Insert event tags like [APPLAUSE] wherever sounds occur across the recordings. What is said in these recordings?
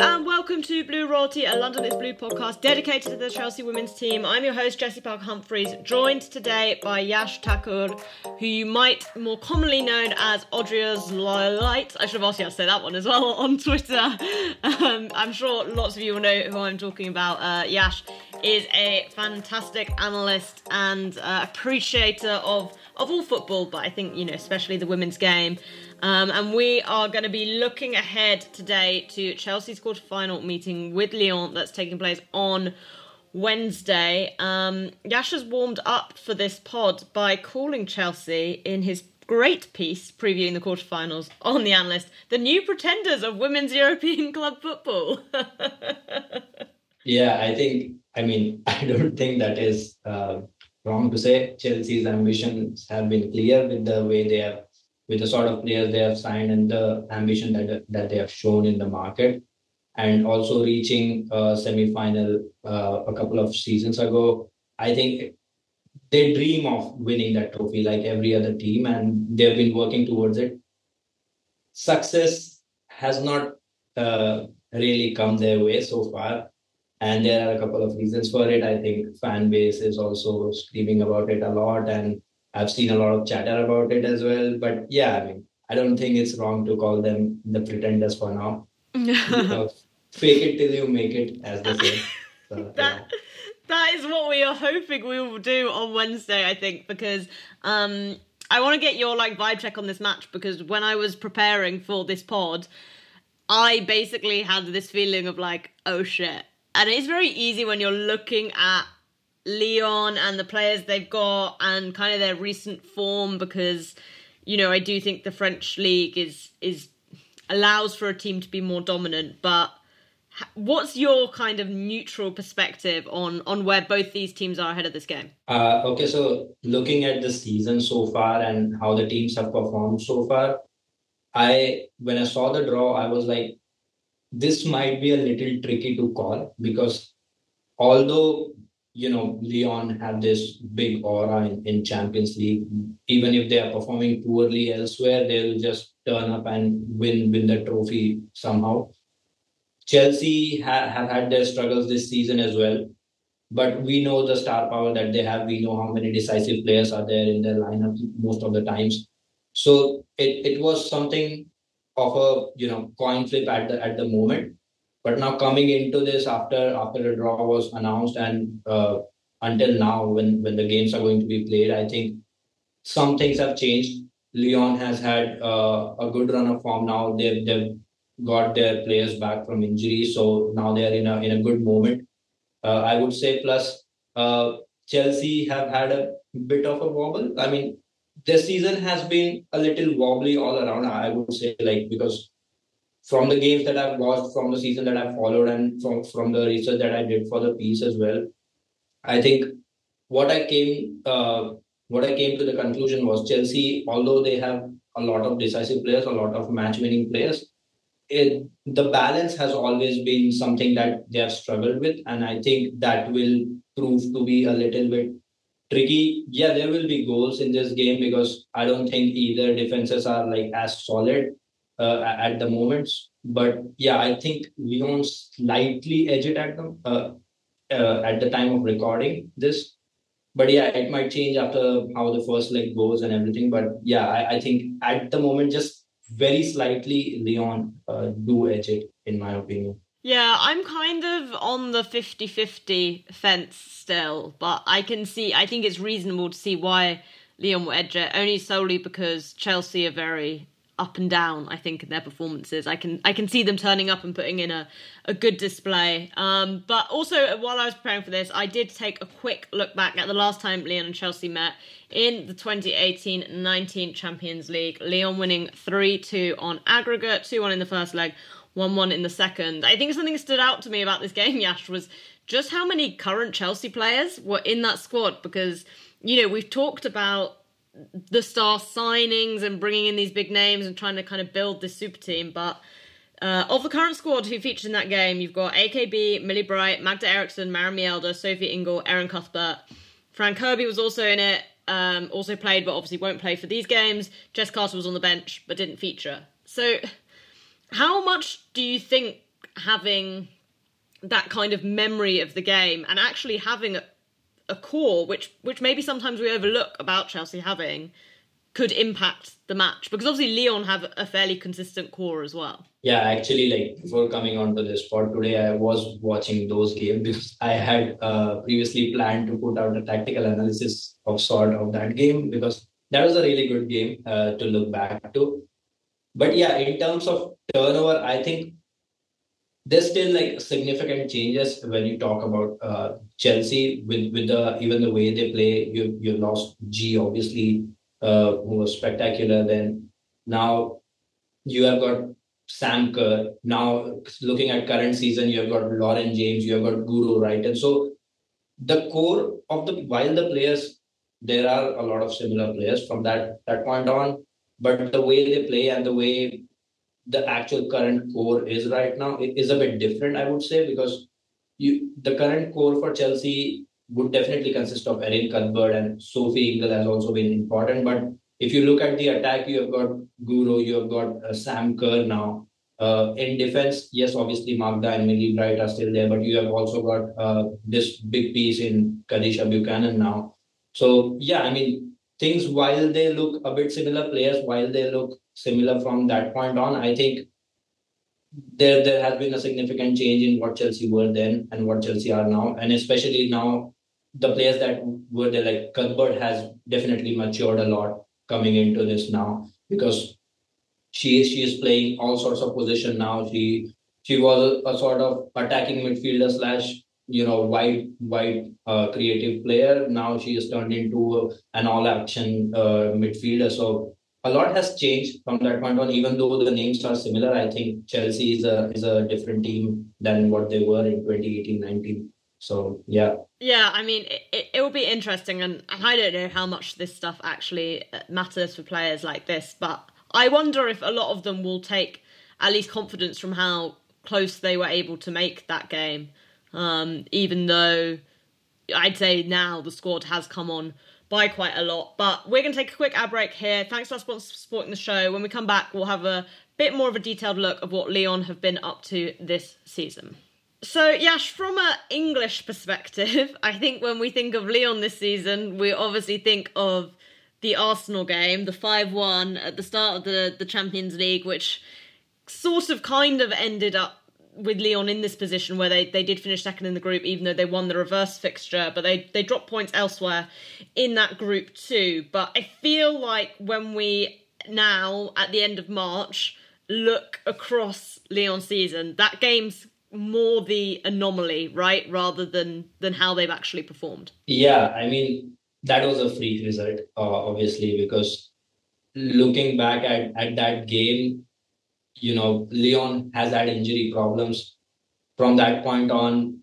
and welcome to Blue Royalty, a London is Blue podcast dedicated to the Chelsea women's team. I'm your host, Jessy Parker Humphreys, joined today by Yash Thakur, who you might more commonly known as Odriozolite. I should have asked you how to say that one as well [LAUGHS] on Twitter. Um, I'm sure lots of you will know who I'm talking about. Uh, Yash is a fantastic analyst and uh, appreciator of, of all football, but I think, you know, especially the women's game. Um, and we are going to be looking ahead today to Chelsea's quarter-final meeting with Lyon that's taking place on Wednesday. Um, Yash has warmed up for this pod by calling Chelsea in his great piece previewing the quarterfinals on the analyst the new pretenders of women's European [LAUGHS] club football. [LAUGHS] yeah, I think, I mean, [LAUGHS] I don't think that is uh, wrong to say. Chelsea's ambitions have been clear with the way they have with the sort of players they have signed and the ambition that that they have shown in the market, and also reaching a semi-final uh, a couple of seasons ago. I think they dream of winning that trophy like every other team, and they've been working towards it. Success has not uh, really come their way so far, and there are a couple of reasons for it. I think fan base is also screaming about it a lot, and I've seen a lot of chatter about it as well. But yeah, I mean, I don't think it's wrong to call them the pretenders for now. [LAUGHS] fake it till you make it, as they say. So, [LAUGHS] that yeah. that is what we are hoping we will do on Wednesday. I think because um, I want to get your like vibe check on this match because when I was preparing for this pod, I basically had this feeling of like, oh shit. And it's very easy when you're looking at Lyon and the players they've got and kind of their recent form because you know I do think the French league is is allows for a team to be more dominant but what's your kind of neutral perspective on on where both these teams are ahead of this game? Uh, okay so looking at the season so far and how the teams have performed so far i when i saw the draw i was like this might be a little tricky to call because although you know, Lyon have this big aura in, in Champions League. Even if they are performing poorly elsewhere, they'll just turn up and win win the trophy somehow. Chelsea ha- have had their struggles this season as well, but we know the star power that they have. We know how many decisive players are there in their lineup most of the times. So it, it was something of a you know coin flip at the at the moment but now coming into this after after the draw was announced and uh, until now, when when the games are going to be played, I think some things have changed. Lyon has had uh, a good run of form now. They've they've got their players back from injury, so now they are in a in a good moment. Uh, I would say. Plus, uh, Chelsea have had a bit of a wobble. I mean, this season has been a little wobbly all around. I would say, like because from the games that I've watched, from the season that I've followed, and from from the research that I did for the piece as well, I think what I came uh, what I came to the conclusion was Chelsea, although they have a lot of decisive players, a lot of match winning players, it, the balance has always been something that they have struggled with, and I think that will prove to be a little bit tricky. Yeah, there will be goals in this game because I don't think either defenses are like as solid uh, at the moment. But yeah, I think Lyon slightly edge it at them uh, uh, at the time of recording this. But yeah, it might change after how the first leg goes and everything. But yeah, I, I think at the moment, just very slightly, Lyon uh, do edge it, in my opinion. Yeah, I'm kind of on the 50 50 fence still, but I can see, I think it's reasonable to see why Lyon will edge it, only solely because Chelsea are very up and down. I think in their performances, I can I can see them turning up and putting in a, a good display. Um, but also while I was preparing for this, I did take a quick look back at the last time Lyon and Chelsea met in the 2018-19 Champions League. Lyon winning three two on aggregate, two one in the first leg, one one in the second. I think something stood out to me about this [LAUGHS] game, Yash, was just how many current Chelsea players were in that squad because you know we've talked about the star signings and bringing in these big names and trying to kind of build this super team. But uh, of the current squad who featured in that game, you've got AKB, Millie Bright, Magda Eriksson, Maren Mjelde, Sophie Ingle, Erin Cuthbert. Fran Kirby was also in it, um, also played, but obviously won't play for these games. Jess Carter was on the bench, but didn't feature. So, how much do you think having that kind of memory of the game and actually having a, core, which which maybe sometimes we overlook about Chelsea having, could impact the match because obviously Lyon have a fairly consistent core as well. Yeah, actually, like before coming onto this spot today, I was watching those games because I had uh, previously planned to put out a tactical analysis of sort of that game because that was a really good game uh, to look back to. But yeah, in terms of turnover, I think there's still like significant changes when you talk about uh, Chelsea with with the even the way they play. You you lost Ji obviously, uh, who was spectacular. Then now you have got Sam Kerr. Now looking at current season, you have got Lauren James, you have got Guro right? And so the core of the while the players there are a lot of similar players from that that point on, but the way they play and the way the actual current core is right now it is a bit different, I would say, because you the current core for Chelsea would definitely consist of Erin Cuthbert and Sophie Ingle has also been important. But if you look at the attack, you have got Guro, you have got uh, Sam Kerr now. Uh, in defense, yes, obviously Magda and Millie Bright are still there, but you have also got uh, this big piece in Kadeisha Buchanan now. So yeah, I mean things while they look a bit similar players, while they look similar from that point on. I think there there has been a significant change in what Chelsea were then and what Chelsea are now, and especially now the players that were there, like Cuthbert has definitely matured a lot coming into this now because she is she is playing all sorts of position now. She she was a, a sort of attacking midfielder slash you know wide wide uh, creative player. Now she is turned into an all action uh, midfielder. So a lot has changed from that point on. Even though the names are similar, I think Chelsea is a is a different team than what they were in 2018-19. So yeah. Yeah, I mean, it, it will be interesting, and I don't know how much this stuff actually uh, matters for players like this, but I wonder if a lot of them will take at least confidence from how close they were able to make that game, um, even though I'd say now the squad has come on by quite a lot. But we're going to take a quick ad break here. Thanks to our sponsors for supporting the show. When we come back, we'll have a bit more of a detailed look of what Lyon have been up to this season. So, Yash, from an English perspective, [LAUGHS] I think when we think of Lyon this season, we obviously think of the Arsenal game, the 5 1 at the start of the, the Champions League, which sort of kind of ended up with Lyon in this position where they, they did finish second in the group, even though they won the reverse fixture, but they, they dropped points elsewhere in that group too. But I feel like when we now, at the end of March, look across Lyon's season, that game's more the anomaly, right? Rather than than how they've actually performed. Yeah, I mean that was a freak result, uh, obviously, because looking back at, at that game, you know, Lyon has had injury problems. From that point on,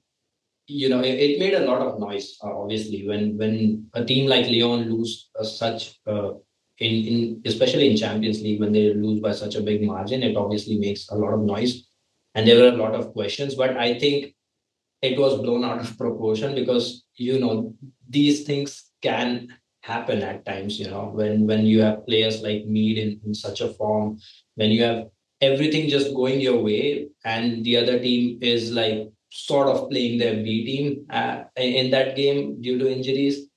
you know, it, it made a lot of noise. Uh, obviously, when when a team like Lyon lose uh, such uh, in in especially in Champions League when they lose by such a big margin, it obviously makes a lot of noise, and there were a lot of questions. But I think it was blown out of [LAUGHS] proportion because you know these things can happen at times. You know, when when you have players like Mead in, in such a form, when you have everything just going your way and the other team is like sort of playing their B team uh, in that game due to injuries.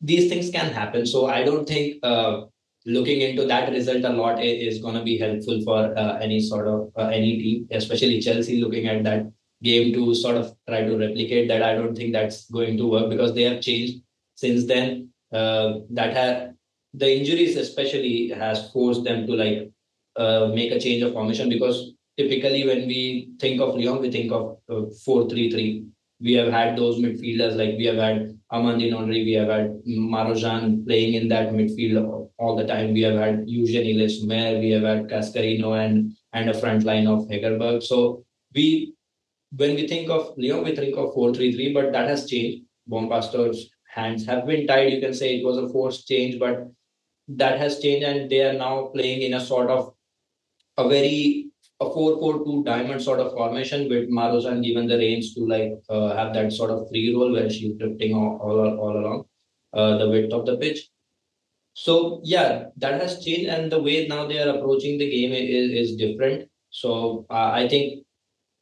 These things can happen. So I don't think uh, looking into that result a lot is, going to be helpful for uh, any sort of uh, any team, especially Chelsea looking at that game to sort of try to replicate that. I don't think that's going to work because they have changed since then. Uh, that the injuries especially has forced them to like uh, make a change of formation because typically when we think of Lyon, we think of uh, 4-3-3. We have had those midfielders like we have had Amandine Henry, we have had Marozsan playing in that midfield all the time. We have had Eugenie Le Sommer, we have had Cascarino and and a front line of Hegerberg. So we when we think of Lyon, we think of 4-3-3, but that has changed. Bompastor's hands have been tied. You can say it was a forced change, but that has changed and they are now playing in a sort of a very a 4-4-2 diamond sort of formation with Marozsan given the reins to like uh, have that sort of free role where she's drifting all, all, all along uh, the width of the pitch. So yeah, that has changed and the way now they are approaching the game is, is different. So uh, I think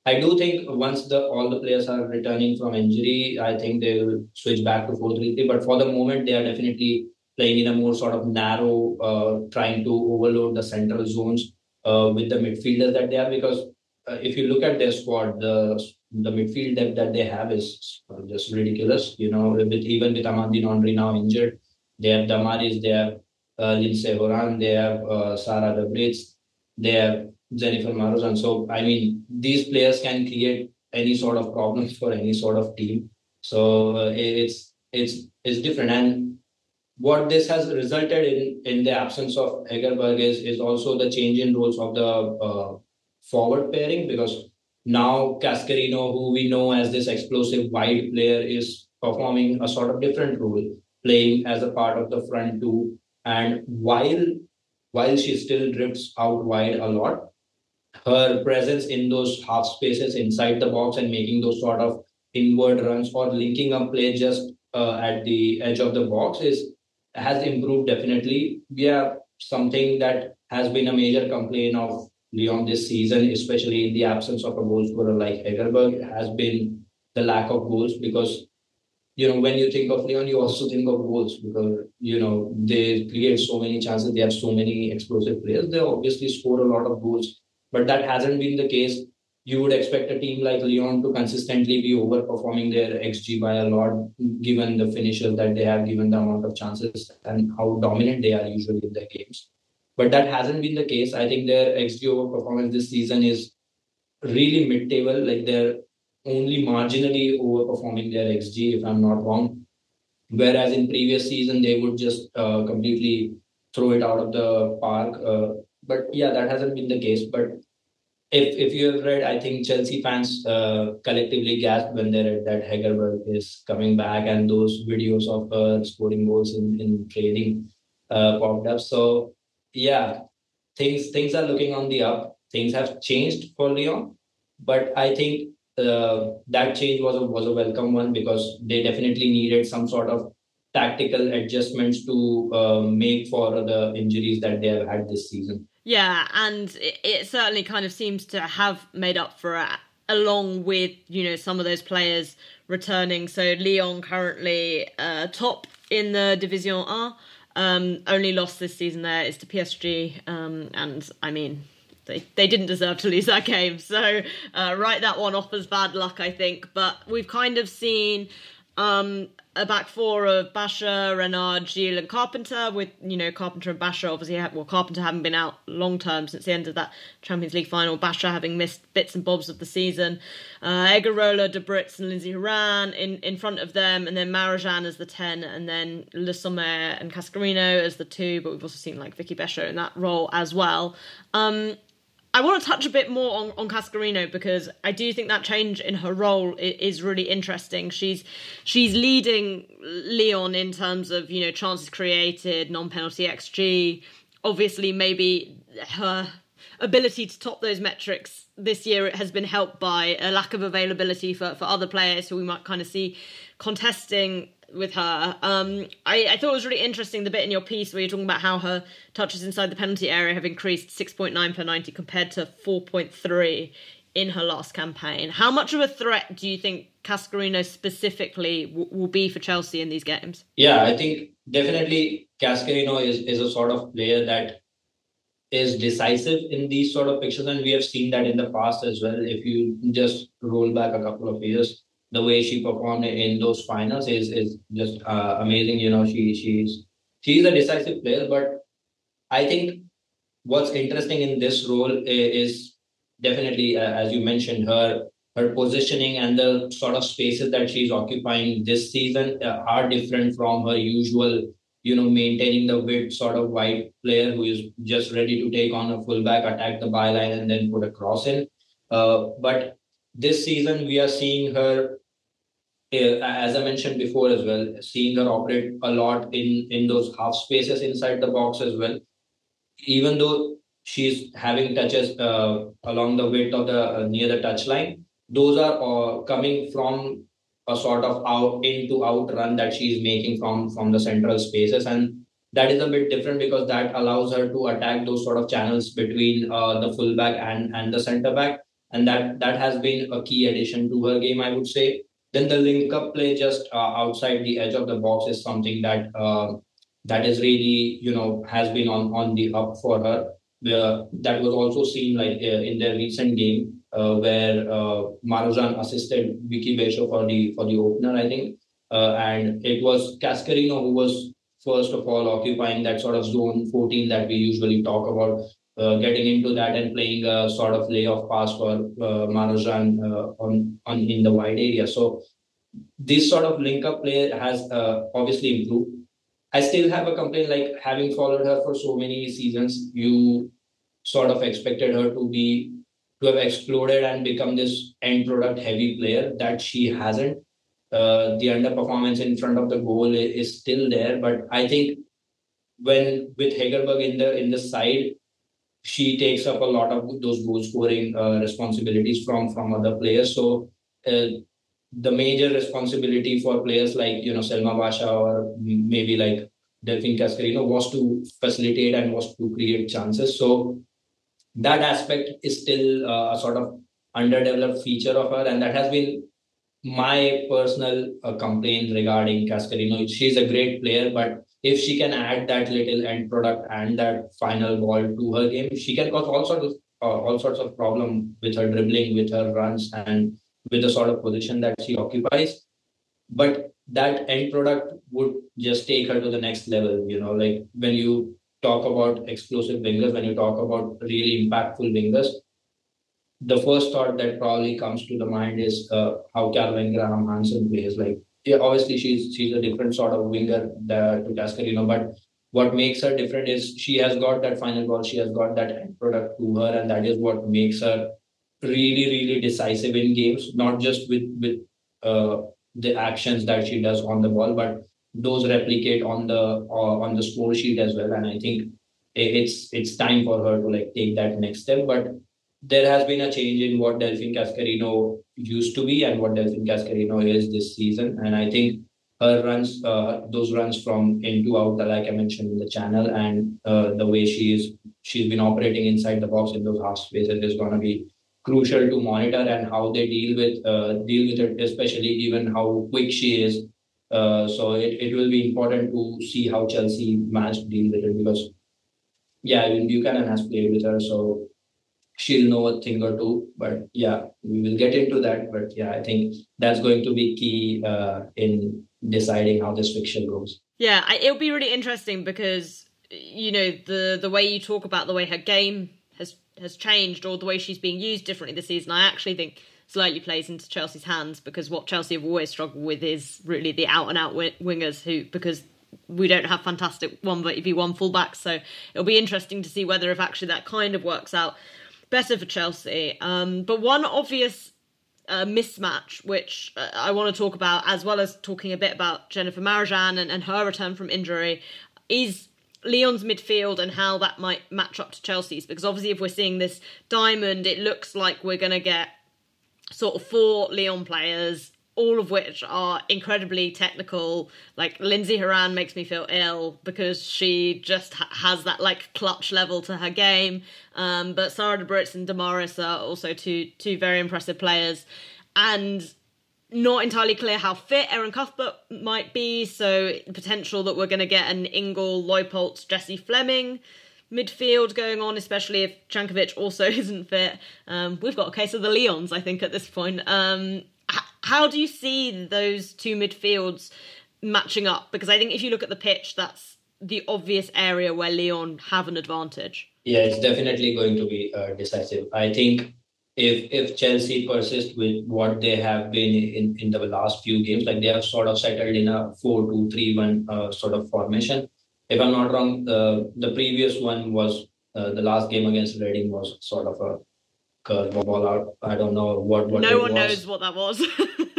I do think once the all the players are returning from injury, I think they will switch back to 4-3-3. But for the moment, they are definitely playing in a more sort of narrow, uh, trying to overload the central zones uh, with the midfielders that they have. Because uh, if you look at their squad, the the midfield depth that they have is just ridiculous. You know, with even with Amandine Henry now injured, they have Damaris, they have uh, Horan, they have uh, Sarah Vrij, they have Jennifer Marozsan. So, I mean, these players can create any sort of problems for any sort of team. So uh, it's it's it's different. And what this has resulted in in the absence of Hegerberg is is also the change in roles of the uh, forward pairing because now Cascarino, who we know as this explosive wide player, is performing a sort of different role, playing as a part of the front two. And while while she still drifts out wide a lot, her presence in those half spaces inside the box and making those sort of inward runs or linking up play just uh, at the edge of the box is has improved definitely. We Yeah, something that has been a major complaint of Lyon this season, especially in the absence of a goal scorer like Hegerberg, has been the lack of goals because you know when you think of Lyon, you also think of goals because you know they create so many chances, they have so many explosive players, they obviously score a lot of goals but that hasn't been the case. You would expect a team like Lyon to consistently be overperforming their XG by a lot, given the finishes that they have, given the amount of chances and how dominant they are usually in their games. But that hasn't been the case. I think their XG overperformance this season is really mid-table. Like they're only marginally overperforming their XG, if I'm not wrong. Whereas in previous season they would just uh, completely throw it out of the park. Uh, but yeah, that hasn't been the case. But if if you have read, I think Chelsea fans uh, collectively gasped when they read that Hegerberg is coming back, and those videos of her scoring goals in in training uh, popped up. So yeah, things things are looking on the up. Things have changed for Lyon, but I think uh, that change was a was a welcome one because they definitely needed some sort of tactical adjustments to uh, make for the injuries that they have had this season. Yeah, and it, it certainly kind of seems to have made up for it, along with you know some of those players returning. So Lyon currently uh, top in the Division A. Um, only lost this season there is to PSG, um, and I mean they, they didn't deserve to lose that [LAUGHS] game. So uh, write that one off as bad luck, I think. But we've kind of seen um, a back four of Bacha, Renard, Gilles, and Carpenter. With you know Carpenter and Bacha obviously, have, well Carpenter haven't been out long term since the end of that Champions League final. Bacha having missed bits and bobs of the season. Uh, Egurrola, De Bruyts, and Lindsay Horan in in front of them, and then Marozsan as the ten, and then Le Sommer and Cascarino as the two. But we've also seen like Vicky Becho in that role as well. Um, I want to touch a bit more on, on Cascarino because I do think that change in her role is really interesting. She's she's leading Lyon in terms of you know chances created, non penalty xG. Obviously, maybe her ability to top those metrics this year has been helped by a lack of availability for, for other players who we might kind of see contesting with her. Um, I, I, thought it was really interesting the bit in your piece where you're talking about how her touches inside the penalty area have increased 6.9 per 90 compared to 4.3 in her last campaign. How much of a threat do you think Cascarino specifically w- will be for Chelsea in these games? Yeah, I think definitely Cascarino is, is a sort of player that is decisive in these sort of pictures, and we have seen that in the past as well. If you just roll back a couple of years, the way she performed in those finals is is just uh, amazing. You know, she she's she's a decisive player, but I think what's interesting in this role is definitely, uh, as you mentioned, her her positioning and the sort of spaces that she's occupying this season uh, are different from her usual. You know, maintaining the width sort of wide player who is just ready to take on a fullback, attack the byline, and then put a cross in. Uh, but this season, we are seeing her as I mentioned before as well, seeing her operate a lot in in those half spaces inside the box as well. Even though she's having touches uh, along the width of the uh, near the touch line, those are uh, coming from a sort of out into out run that she's making from from the central spaces and that is a bit different because that allows her to attack those sort of channels between uh, the fullback and and the center back and that that has been a key addition to her game, I would say. Then the link up play just uh, outside the edge of the box is something that uh, that is really you know has been on on the up for her. Uh, that was also seen like uh, in their recent game uh, where uh, Marozsan assisted Vicky Becho for the for the opener, I think, and it was Cascarino who was first of all occupying that sort of zone 14 that we usually talk about uh, getting into that and playing a sort of layoff pass for uh, uh, on, on in the wide area. So this sort of link up play has uh, obviously improved. I still have a complaint like having followed her for so many seasons, you sort of expected her to be to have exploded and become this end product heavy player that she hasn't. Uh, the underperformance in front of the goal is, is still there, but I think when with Hegerberg in the in the side, she takes up a lot of those goal scoring uh, responsibilities from from other players. So uh, the major responsibility for players like you know Selma Bacha or maybe like Delphine Cascarino was to facilitate and was to create chances. So that aspect is still uh, a sort of underdeveloped feature of her, and that has been my personal uh, complaint regarding Cascarino. She's a great player, but if she can add that little end product and that final ball to her game, she can cause all sorts of uh, all sorts of problem with her dribbling, with her runs, and with the sort of position that she occupies. But that end product would just take her to the next level. You know, like when you talk about explosive wingers, when you talk about really impactful wingers, the first thought that probably comes to the mind is uh, how Caroline Graham Hansen plays. Like yeah, obviously she's she's a different sort of winger to Cascarino, but what makes her different is she has got that final ball, she has got that end product to her, and that is what makes her really, really decisive in games, not just with with uh, the actions that she does on the ball, but those replicate on the uh, on the score sheet as well. And I think it's it's time for her to like take that next step. But there has been a change in what Delphine Cascarino used to be and what Delphine Cascarino is this season. And I think her runs, uh, those runs from in to out, like I mentioned in the channel, and uh, the way she is, she's been operating inside the box in those half spaces is going to be crucial to monitor and how they deal with uh, deal with it, especially even how quick she is. Uh, so it, it will be important to see how Chelsea manage to deal with it because yeah, I mean, Buchanan has played with her, so she'll know a thing or two. But yeah, we will get into that. But yeah, I think that's going to be key uh, in deciding how this fixture goes. Yeah, I, it'll be really interesting because you know the the way you talk about the way her game has has changed or the way she's being used differently this season. I actually think slightly plays into Chelsea's hands because what Chelsea have always struggled with is really the out and out wingers who because we don't have fantastic one v one fullbacks. So it'll be interesting to see whether if actually that kind of works out better for Chelsea. Um, but one obvious uh, mismatch, which uh, I want to talk about, as well as talking a bit about Jennifer Marozsan and, and her return from injury, is Lyon's midfield and how that might match up to Chelsea's. Because obviously, if we're seeing this diamond, it looks like we're going to get sort of four Lyon players all of which are incredibly technical. Like Lindsey Horan makes me feel ill because she just ha- has that like clutch level to her game. Um, but Sara Däbritz and Damaris are also two two very impressive players, and not entirely clear how fit Erin Cuthbert might be. So potential that we're going to get an Ingle, Leupolz, Jessie Fleming midfield going on, especially if Čanković also [LAUGHS] isn't fit. Um, we've got a case of the Leons, I think, at this point. Um, how do you see those two midfields matching up? Because I think if you look at the pitch, that's the obvious area where Lyon have an advantage. Yeah, it's definitely going to be uh, decisive. I think if if Chelsea persist with what they have been in, in the last few games, like they have sort of settled in a 4 2 3 1 uh, sort of formation. If I'm not wrong, uh, the previous one was uh, the last game against Reading was sort of a curveball out. I don't know what what. No one was. knows what that was.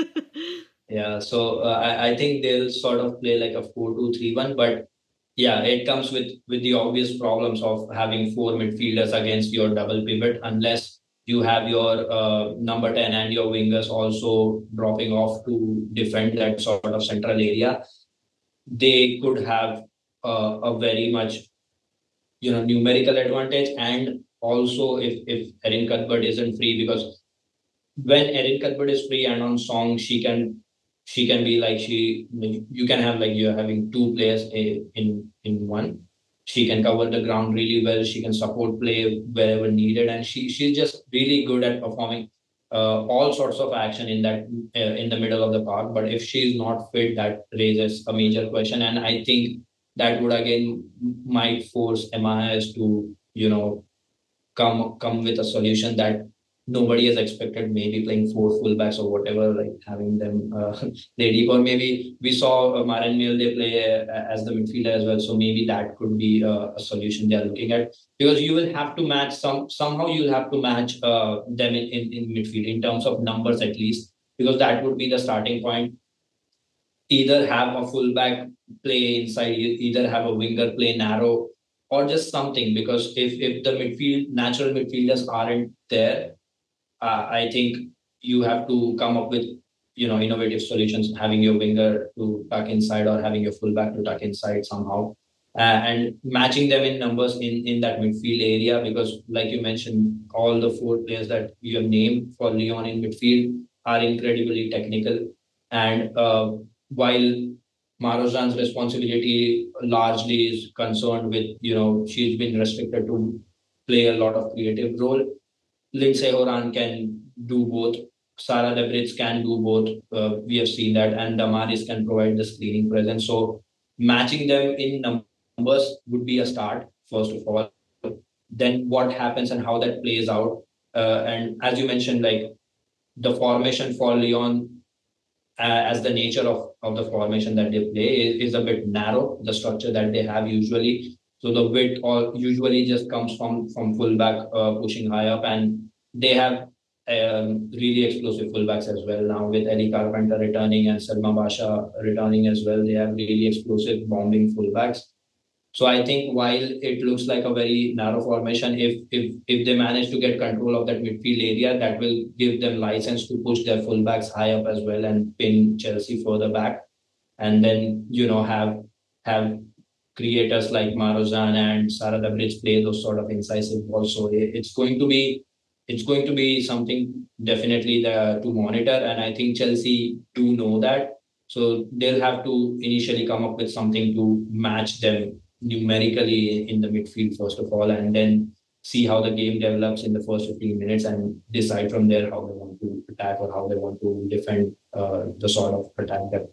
[LAUGHS] yeah, so uh, I, I think they'll sort of play like a four-two-three-one, but yeah, it comes with with the obvious problems of having four midfielders against your double pivot, unless you have your uh, number 10 and your wingers also dropping off to defend that sort of central area they could have uh, a very much you know numerical advantage and also if if Erin Cuthbert isn't free because when Erin Cuthbert is free and on song, she can she can be like she you can have like you're having two players in in one. She can cover the ground really well. She can support play wherever needed, and she she's just really good at performing uh, all sorts of action in that uh, in the middle of the park. But if she's not fit, that raises a major question, and I think that would again might force MIS to you know come come with a solution that nobody has expected maybe playing four fullbacks or whatever, like having them uh, [LAUGHS] deep. Or maybe we saw uh, Maren Mjelde play uh, as the midfielder as well. So maybe that could be uh, a solution they are looking at because you will have to match some somehow you'll have to match uh, them in, in, in midfield in terms of numbers at least because that would be the starting point. Either have a fullback play inside, either have a winger play narrow or just something because if if the midfield natural midfielders aren't there uh, I think you have to come up with you know innovative solutions, having your winger to tuck inside or having your fullback to tuck inside somehow, uh, and matching them in numbers in in that midfield area because, like you mentioned, all the four players that you have named for Lyon in midfield are incredibly technical, and uh, while Marozsan's responsibility largely is concerned with, you know, she's been restricted to play a lot of creative role. Lindsey Horan can do both. Sara Däbritz can do both. Uh, we have seen that, and Damaris can provide the screening presence. So matching them in numbers would be a start first of all. Then what happens and how that plays out, uh, and as you mentioned, like the formation for Lyon, uh, as the nature of, of the formation that they play is, is a bit narrow. The structure that they have usually, so the width all usually just comes from from fullback uh, pushing high up, and they have um, really explosive fullbacks as well now with Ellie Carpenter returning and Selma Bacha returning as well. They have really explosive bombing fullbacks. So I think while it looks like a very narrow formation, if if if they manage to get control of that midfield area, that will give them license to push their fullbacks high up as well and pin Chelsea further back, and then you know have have creators like Marozsan and Sara Däbritz play those sort of incisive balls. So it's going to be it's going to be something definitely the, to monitor, and I think Chelsea do know that. So they'll have to initially come up with something to match them numerically in the midfield first of all, and then see how the game develops in the first 15 minutes and decide from there how they want to attack or how they want to defend uh, the sort of attack that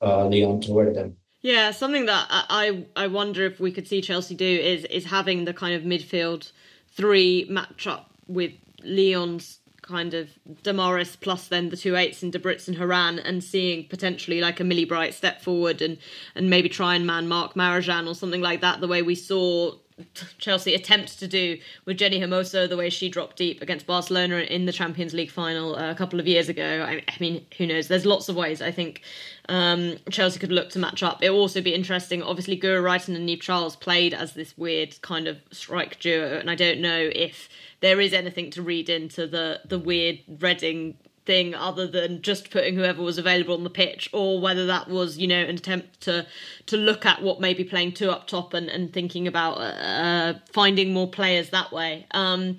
uh, Lyon throw at them. Yeah, something that I I wonder if we could see Chelsea do is is having the kind of midfield three match up with Lyon's kind of Damaris plus then the two eights in Däbritz and Horan and seeing potentially like a Millie Bright step forward and and maybe try and man Mark Marozsan or something like that the way we saw Chelsea attempt to do with Jenni Hermoso the way she dropped deep against Barcelona in the Champions League final uh, a couple of years ago. I, mean, who knows? There's lots of ways I think um, Chelsea could look to match up. It will also be interesting. Obviously, Guro Reiten and Niamh Charles played as this weird kind of strike duo, and I don't know if there is anything to read into the the weird Reading thing other than just putting whoever was available on the pitch or whether that was you know an attempt to to look at what maybe playing two up top and, and thinking about uh, finding more players that way. Um,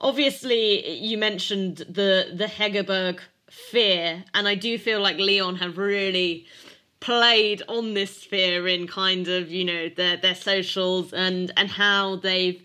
obviously you mentioned the the Hegerberg fear and I do feel like Lyon have really played on this fear in kind of you know their their socials and and how they've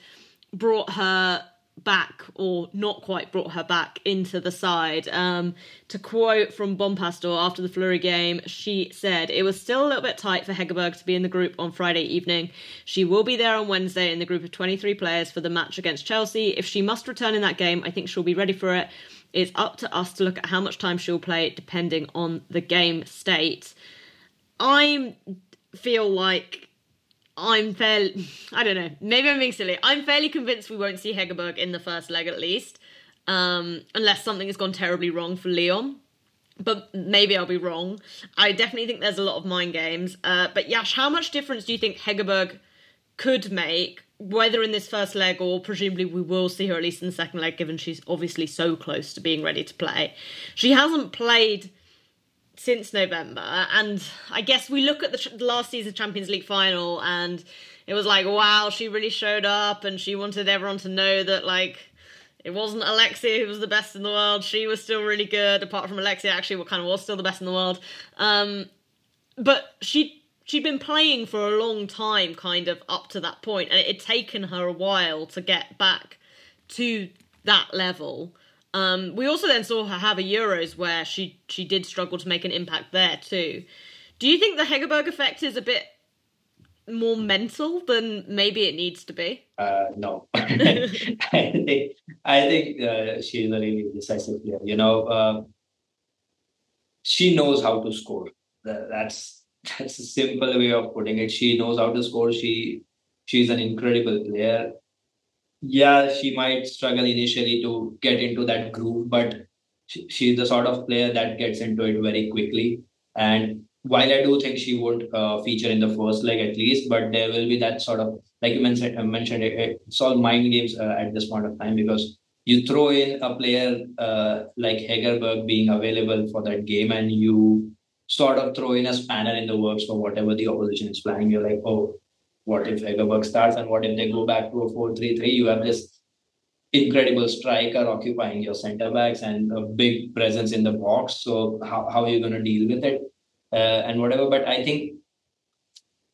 brought her back or not quite brought her back into the side. Um, to quote from Bompastor after the Fleury game, she said, It was still a little bit tight for Hegerberg to be in the group on Friday evening. She will be there on Wednesday in the group of 23 players for the match against Chelsea. If she must return in that game, I think she'll be ready for it. It's up to us to look at how much time she'll play depending on the game state. I feel like I'm fairly, I don't know, maybe I'm being silly. I'm fairly convinced we won't see Hegerberg in the first leg at least, um, unless something has gone terribly wrong for Lyon. But maybe I'll be wrong. I definitely think there's a lot of mind games. Uh, but Yash, how much difference do you think Hegerberg could make, whether in this first leg or presumably we will see her at least in the second leg, given she's obviously so close to being ready to play? She hasn't played since November. And I guess we look at the, last season Champions League final and it was like, wow, she really showed up and she wanted everyone to know that, like, It wasn't Alexia who was the best in the world. She was still really good. Apart from Alexia, actually, what kind of was still the best in the world. Um, but she she'd been playing for a long time, kind of up to that point, and it had taken her a while to get back to that level. Um, we also then saw her have a Euros where she she did struggle to make an impact there too. Do you think the Hegerberg effect is a bit more mental than maybe it needs to be? Uh, no, [LAUGHS] I think I think uh, she's a really decisive player. You know, uh, she knows how to score. That's that's a simple way of putting it. She knows how to score. She she's an incredible player. Yeah, she might struggle initially to get into that groove, but she, she's the sort of player that gets into it very quickly. And while I do think she would uh, feature in the first leg at least, but there will be that sort of like you mentioned, uh, mentioned it, it's all mind games uh, at this point of time because you throw in a player uh, like Hegerberg being available for that game, and you sort of throw in a spanner in the works for whatever the opposition is planning. You're like, oh, what if Hegerberg starts, and what if they go back to a four-three-three? You have this incredible striker occupying your centre backs and a big presence in the box. So how, how are you going to deal with it? uh, and whatever. But I think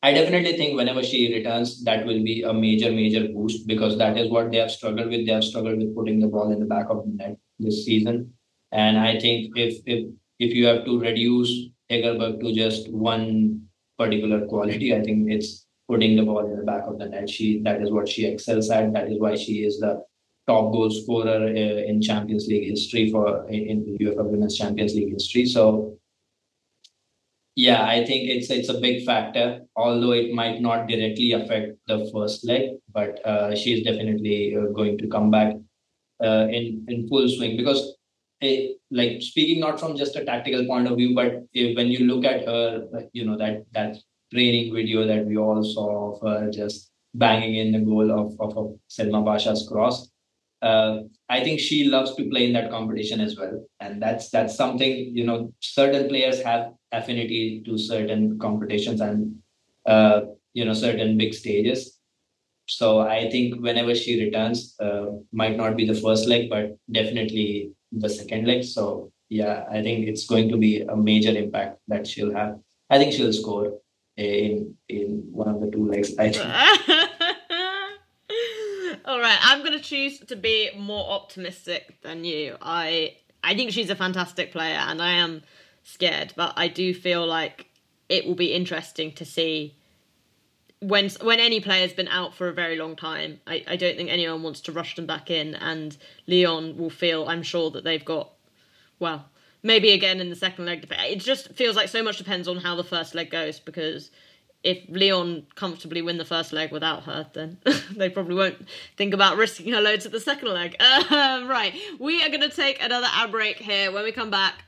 I definitely think whenever she returns, that will be a major, major boost because that is what they have struggled with. They have struggled with putting the ball in the back of the net this season. And I think if if if you have to reduce Hegerberg to just one particular quality, I think it's putting the ball in the back of the net. She that is what she excels at. That is why she is the top goal scorer uh, in Champions League history for in, UEFA Women's Champions League history. So yeah, I think it's it's a big factor, although it might not directly affect the first leg, but uh, she is definitely uh, going to come back uh, in in full swing because, it, eh, like speaking not from just a tactical point of view, but if, when you look at her, you know that that training video that we all saw of her just banging in the goal of of, of Selma Bacha's cross, uh, I think she loves to play in that competition as well, and that's that's something you know certain players have affinity to certain competitions and uh, you know certain big stages. So I think whenever she returns, uh, might not be the first leg, but definitely the second leg. So yeah, I think it's going to be a major impact that she'll have. I think she'll score in in one of the two legs. I think. [LAUGHS] All right, I'm going to choose to be more optimistic than you. I I think she's a fantastic player, and I am scared, but I do feel like it will be interesting to see when when any player's been out for a very long time. I, I don't think anyone wants to rush them back in, and Lyon will feel, I'm sure, that they've got well, maybe again in the second leg. It just feels like so much depends on how the first leg goes because if Lyon comfortably win the first leg without her, then [LAUGHS] they probably won't think about risking her loads at the second leg. [LAUGHS] Uh, right, we are going to take another ad break here. When we come back,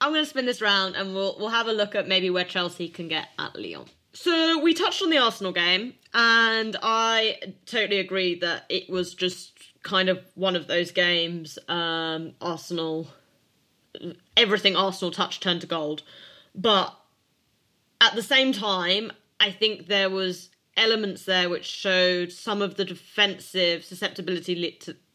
I'm going to spin this round and we'll we'll have a look at maybe where Chelsea can get at Lyon. So we touched on the Arsenal game, and I totally agree that it was just kind of one of those games. Um, Arsenal, everything Arsenal touched turned to gold, but at the same time, I think there was elements there which showed some of the defensive susceptibility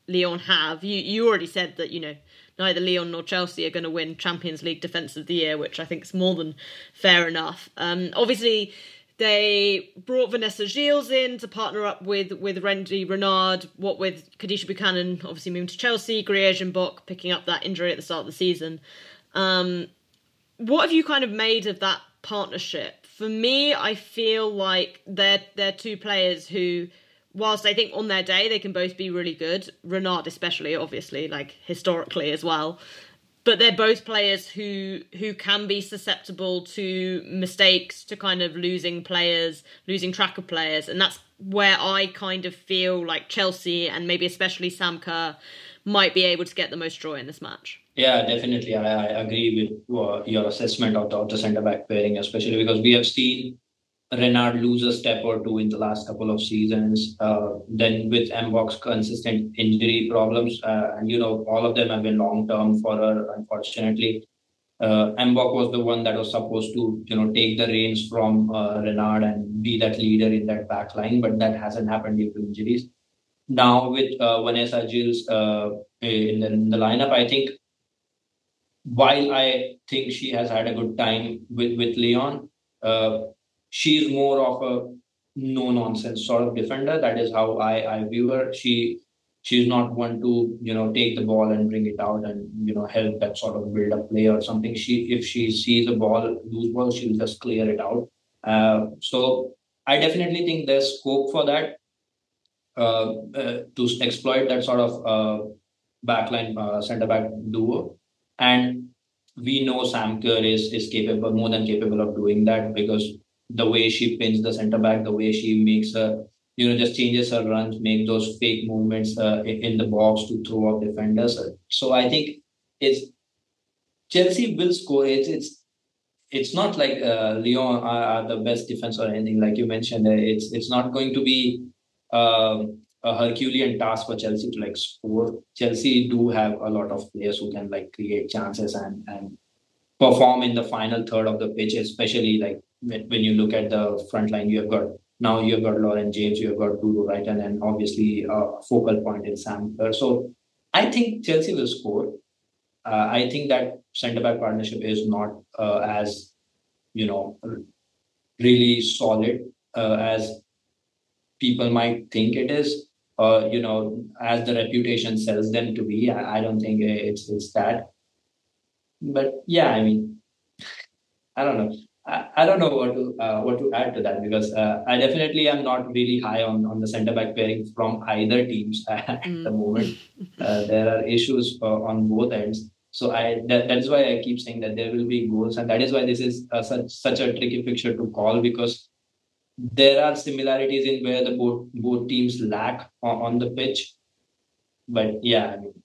Lyon have. You you already said that you know neither Lyon nor Chelsea are going to win Champions League Defence of the Year, which I think is more than fair enough. Um, obviously, they brought Vanessa Gilles in to partner up with with Wendie Renard. What with Kadeisha Buchanan obviously moving to Chelsea, Griedge Mbock picking up that injury at the start of the season. Um, what have you kind of made of that partnership? For me, I feel like they're they're two players who, whilst I think on their day they can both be really good, Renard especially, obviously, like historically as well. But they're both players who who can be susceptible to mistakes, to kind of losing players, losing track of players, and that's where I kind of feel like Chelsea and maybe especially Sam Kerr might be able to get the most joy in this match. Yeah, definitely. I, I agree with your assessment of the, of the centre back pairing, especially because we have seen Renard lose a step or two in the last couple of seasons. Uh, then with Mbock's consistent injury problems, uh, and you know, all of them have been long term for her, unfortunately. Uh, Mbok was the one that was supposed to, you know, take the reins from uh, Renard and be that leader in that back line, but that hasn't happened due to injuries. Now with uh, Vanessa Gilles uh, in the, in the lineup. I think while I think she has had a good time with with Lyon, uh, she's more of a no nonsense sort of defender. That is how I I view her. She she's not one to you know take the ball and bring it out and you know help that sort of build up play or something. She if she sees a ball loose ball, she'll just clear it out. Uh, so I definitely think there's scope for that uh, uh, to exploit that sort of uh, backline uh, center back duo. And we know Sam Kerr is is capable, more than capable of doing that because the way she pins the center back, the way she makes her, you know, just changes her runs, make those fake movements uh, in the box to throw off defenders. So I think it's Chelsea will score. It's it's it's not like uh, Lyon are, are, the best defense or anything like you mentioned. It's it's not going to be um, a Herculean task for Chelsea to like score. Chelsea do have a lot of players who can like create chances and and perform in the final third of the pitch, especially like when, you look at the front line. You have got now you have got Lauren James, you have got Dudu right, and then obviously a focal point in Sam So I think Chelsea will score. Uh, I think that centre back partnership is not uh, as you know really solid uh, as people might think it is uh, you know, as the reputation sells them to be. I, I don't think it's it's that. But yeah, I mean, I don't know. I, I don't know what to uh, what to add to that because uh, I definitely am not really high on, on the centre back pairing from either teams [LAUGHS] at mm. the moment. Uh, there are issues uh, on both ends. So I that, that is why I keep saying that there will be goals, and that is why this is uh, such such a tricky picture to call because there are similarities in where the both both teams lack on, on the pitch. But yeah, I mean,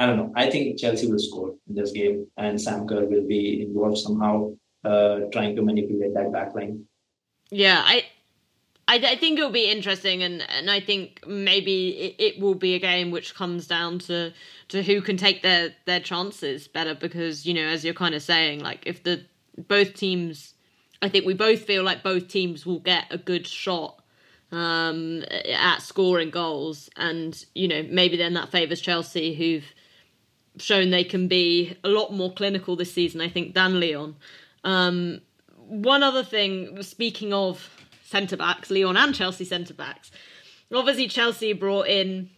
I don't know. I think Chelsea will score in this game, and Sam Kerr will be involved somehow, uh, trying to manipulate that backline. Yeah, I, I, I think it'll be interesting, and, and I think maybe it, it will be a game which comes down to to who can take their their chances better. Because you know, as you're kind of saying, like if the both teams I think we both feel like both teams will get a good shot um, at scoring goals, and you know maybe then that favours Chelsea, who've shown they can be a lot more clinical this season, I think, than Lyon. Um, one other thing, speaking of centre backs, Lyon and Chelsea centre backs, obviously Chelsea brought in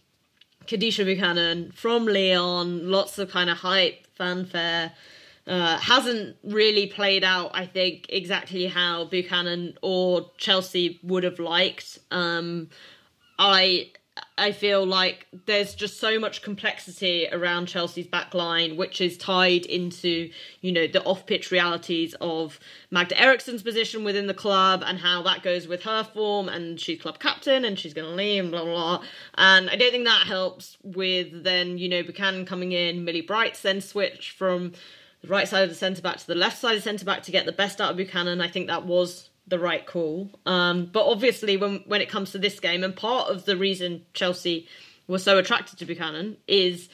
Kadeisha Buchanan from Lyon, lots of kind of hype, fanfare. Uh, hasn't really played out, I think, exactly how Buchanan or Chelsea would have liked. Um, I I feel like there's just so much complexity around Chelsea's back line, which is tied into, you know, the off pitch realities of Magda Eriksson's position within the club and how that goes with her form. And she's club captain and she's going to leave, blah, blah, blah. And I don't think that helps with then, you know, Buchanan coming in, Millie Bright's then switch from the right side of the centre back to the left side of the centre back to get the best out of Buchanan. I think that was the right call. Um, but obviously, when when it comes to this game, and part of the reason Chelsea was so attracted to Buchanan is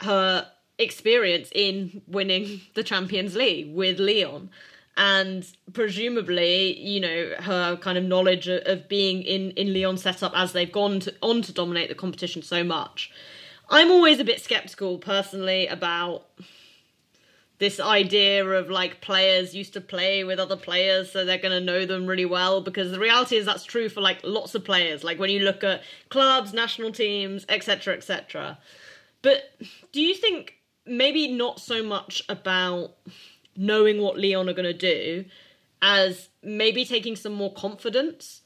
her experience in winning [LAUGHS] the Champions League with Lyon. And presumably, you know, her kind of knowledge of being in, in Lyon setup as they've gone to, on to dominate the competition so much. I'm always a bit skeptical personally about this idea of like players used to play with other players so they're going to know them really well because the reality is that's true for like lots of players. Like when you look at clubs national teams etc etc but do you think maybe not so much about knowing what lyon are going to do as maybe taking some more confidence?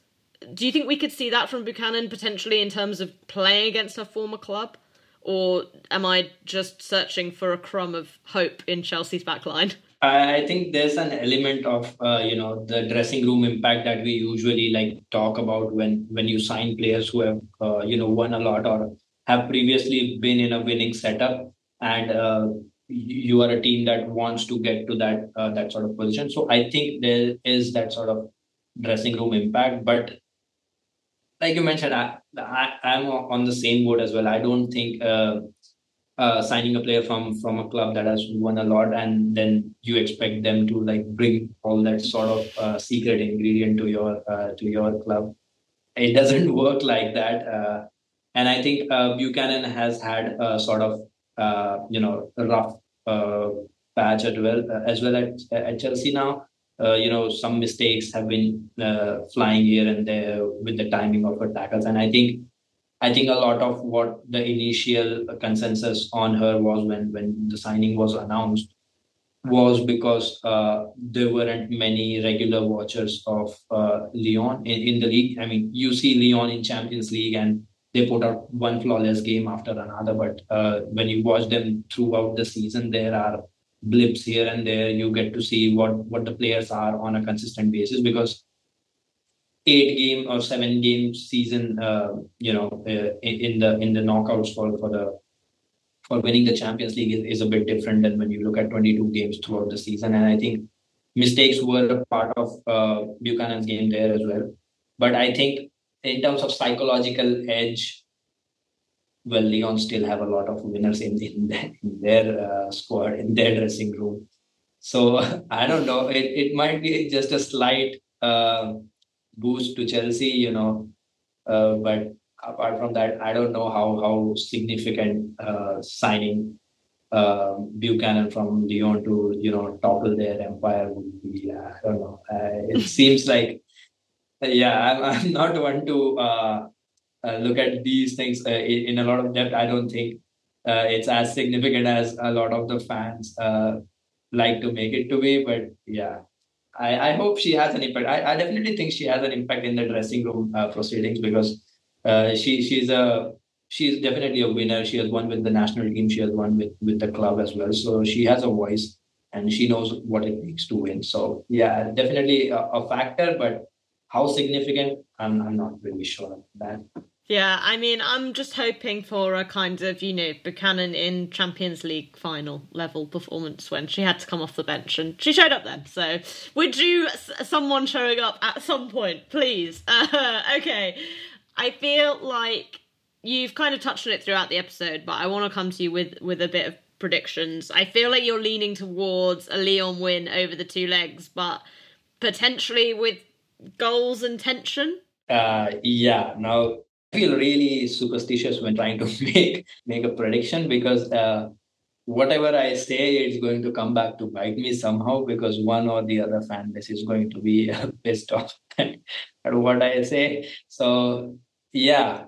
Do you think we could see that from buchanan potentially in terms of playing against her former club or am I just searching for a crumb of hope in Chelsea's backline? I think there's an element of uh, you know the dressing room impact that we usually like talk about when when you sign players who have uh, you know won a lot or have previously been in a winning setup and uh, you are a team that wants to get to that uh, that sort of position. So I think there is that sort of dressing room impact, but like you mentioned, I, I am on the same boat as well. I don't think uh, uh, signing a player from from a club that has won a lot and then you expect them to like bring all that sort of uh, secret ingredient to your uh, to your club. It doesn't [LAUGHS] work like that. Uh, and I think uh, Buchanan has had a sort of you know rough patch as well as well at, at Chelsea now. Uh, you know some mistakes have been uh, flying here and there with the timing of her tackles, and I think I think a lot of what the initial consensus on her was when when the signing was announced was because uh, there weren't many regular watchers of uh, Lyon in, in, the league. I mean, you see Lyon in Champions League and they put out one flawless game after another. But uh, when you watch them throughout the season, there are blips here and there. You get to see what what the players are on a consistent basis because eight game or seven game season, uh, you know, uh, in the in the knockouts for for the for winning the Champions League is, is a bit different than when you look at 22 games throughout the season. And I think mistakes were a part of uh, Buchanan's game there as well. But I think in terms of psychological edge, well, Lyon still have a lot of winners in, in, in their uh, squad, in their dressing room. So [LAUGHS] I don't know. It, it might be just a slight uh, boost to Chelsea, you know. Uh, but apart from that, I don't know how how significant uh, signing uh, Buchanan from Lyon to you know topple their empire would be. I don't know. Uh, it seems like [LAUGHS] yeah, I'm, I'm not one to uh, uh, look at these things uh, in, a lot of depth. I don't think it's as significant as a lot of the fans like to make it to be. But yeah, I, I hope she has an impact. I, I definitely think she has an impact in the dressing room proceedings because uh, she she's a she's definitely a winner. She has won with the national team. She has won with with the club as well. So she has a voice and she knows what it takes to win. So yeah, definitely a, a factor, but how significant? I'm I'm not really sure of that. Yeah, I mean, I'm just hoping for a kind of, you know, Buchanan in Champions League final level performance when she had to come off the bench and she showed up then. So, would you, someone showing up at some point, please? [LAUGHS] Uh, okay. I feel like you've kind of touched on it throughout the episode, but I want to come to you with with a bit of predictions. I feel like you're leaning towards a Lyon win over the two legs, but potentially with goals and tension. Uh, yeah. Now I feel really superstitious when trying to [LAUGHS] make make a prediction because uh, whatever I say is going to come back to bite me somehow because one or the other fan base is going to be [LAUGHS] pissed off [LAUGHS] at what I say. So yeah,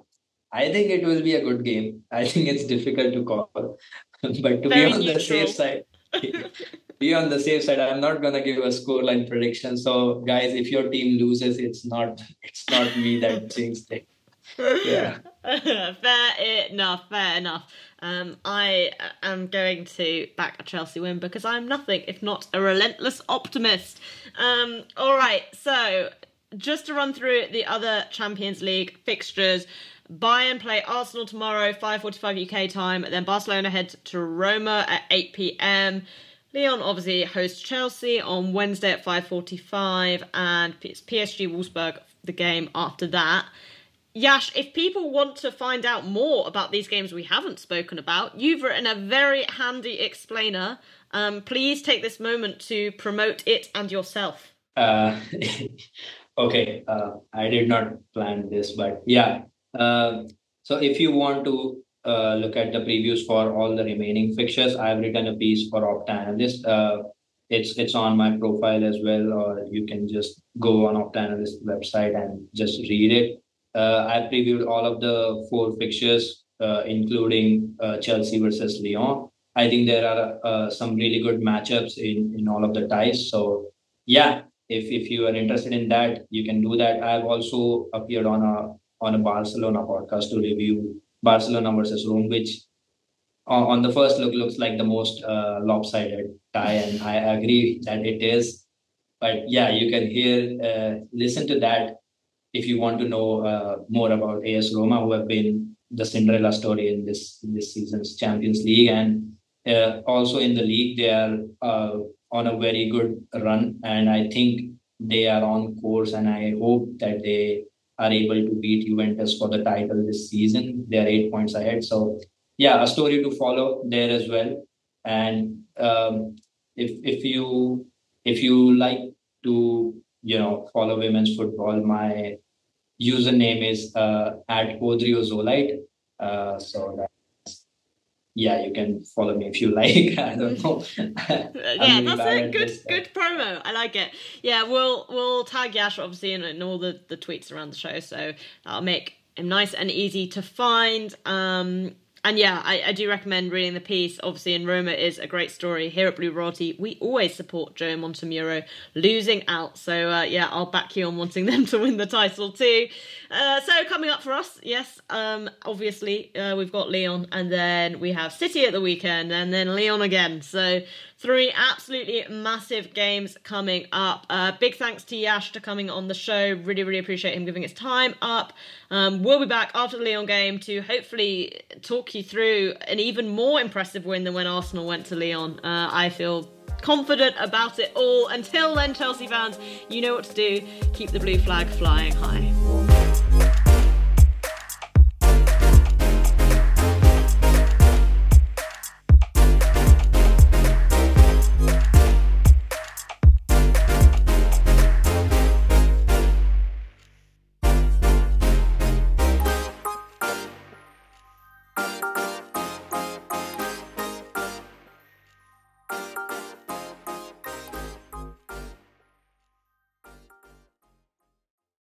I think it will be a good game. I think it's difficult to call, but to Very be on neutral. the safe side. be on the safe side. I'm not gonna give a scoreline prediction. So, guys, if your team loses, it's not it's not me that jinxed it. Yeah. [LAUGHS] fair enough. Fair enough. Um, I am going to back a Chelsea win because I'm nothing if not a relentless optimist. Um, all right, so just to run through the other Champions League fixtures. Bayern play Arsenal tomorrow, 5:45 UK time. Then Barcelona head to Roma at 8 p.m. Lyon obviously hosts Chelsea on Wednesday at 5:45, and PSG Wolfsburg the game after that. Yash, if people want to find out more about these games we haven't spoken about, you've written a very handy explainer. Um, please take this moment to promote it and yourself. Uh, [LAUGHS] okay, uh, I did not plan this, but yeah. Uh, so if you want to uh, look at the previews for all the remaining fixtures, I've written a piece for Opta Analyst. Uh, it's it's on my profile as well, or you can just go on Opta Analyst website and just read it I previewed all of the four fixtures, uh, including uh, Chelsea versus Lyon. I think there are some really good matchups in, in all of the ties. So, yeah, if, if you are interested in that, you can do that. I've also appeared on a on a Barcelona podcast to review Barcelona versus Rome, which on the first look looks like the most uh, lopsided tie, and I agree that it is. But yeah, you can hear, uh, listen to that if you want to know uh, more about AS Roma, who have been the Cinderella story in this this season's Champions League, and uh, also in the league, they are uh, on a very good run, and I think they are on course, and I hope that they are able to beat Juventus for the title this season. They are eight points ahead, so yeah, a story to follow there as well. And um, if if you if you like to you know follow women's football, my username is uh, at Odriozolite. Uh, so that's yeah, you can follow me if you [LAUGHS] like. I don't know. [LAUGHS] yeah, that's a good good promo. I like it. Yeah, we'll we'll tag Yash obviously in, in all the the tweets around the show, so that'll make him nice and easy to find. Um, and yeah, I, I, do recommend reading the piece. Obviously, in Roma is a great story. Here at Blue Royalty, we always support Joe Montemuro losing out. So uh, yeah, I'll back you on wanting them [LAUGHS] to win the title too. Uh, so coming up for us, yes, um, obviously uh, we've got Lyon, and then we have City at the weekend, and then Lyon again. So Three absolutely massive games coming up. Uh, big thanks to Yash for coming on the show. Really, really appreciate him giving his time up. Um, we'll be back after the Lyon game to hopefully talk you through an even more impressive win than when Arsenal went to Lyon. Uh, I feel confident about it all. Until then, Chelsea fans, you know what to do. Keep the blue flag flying high.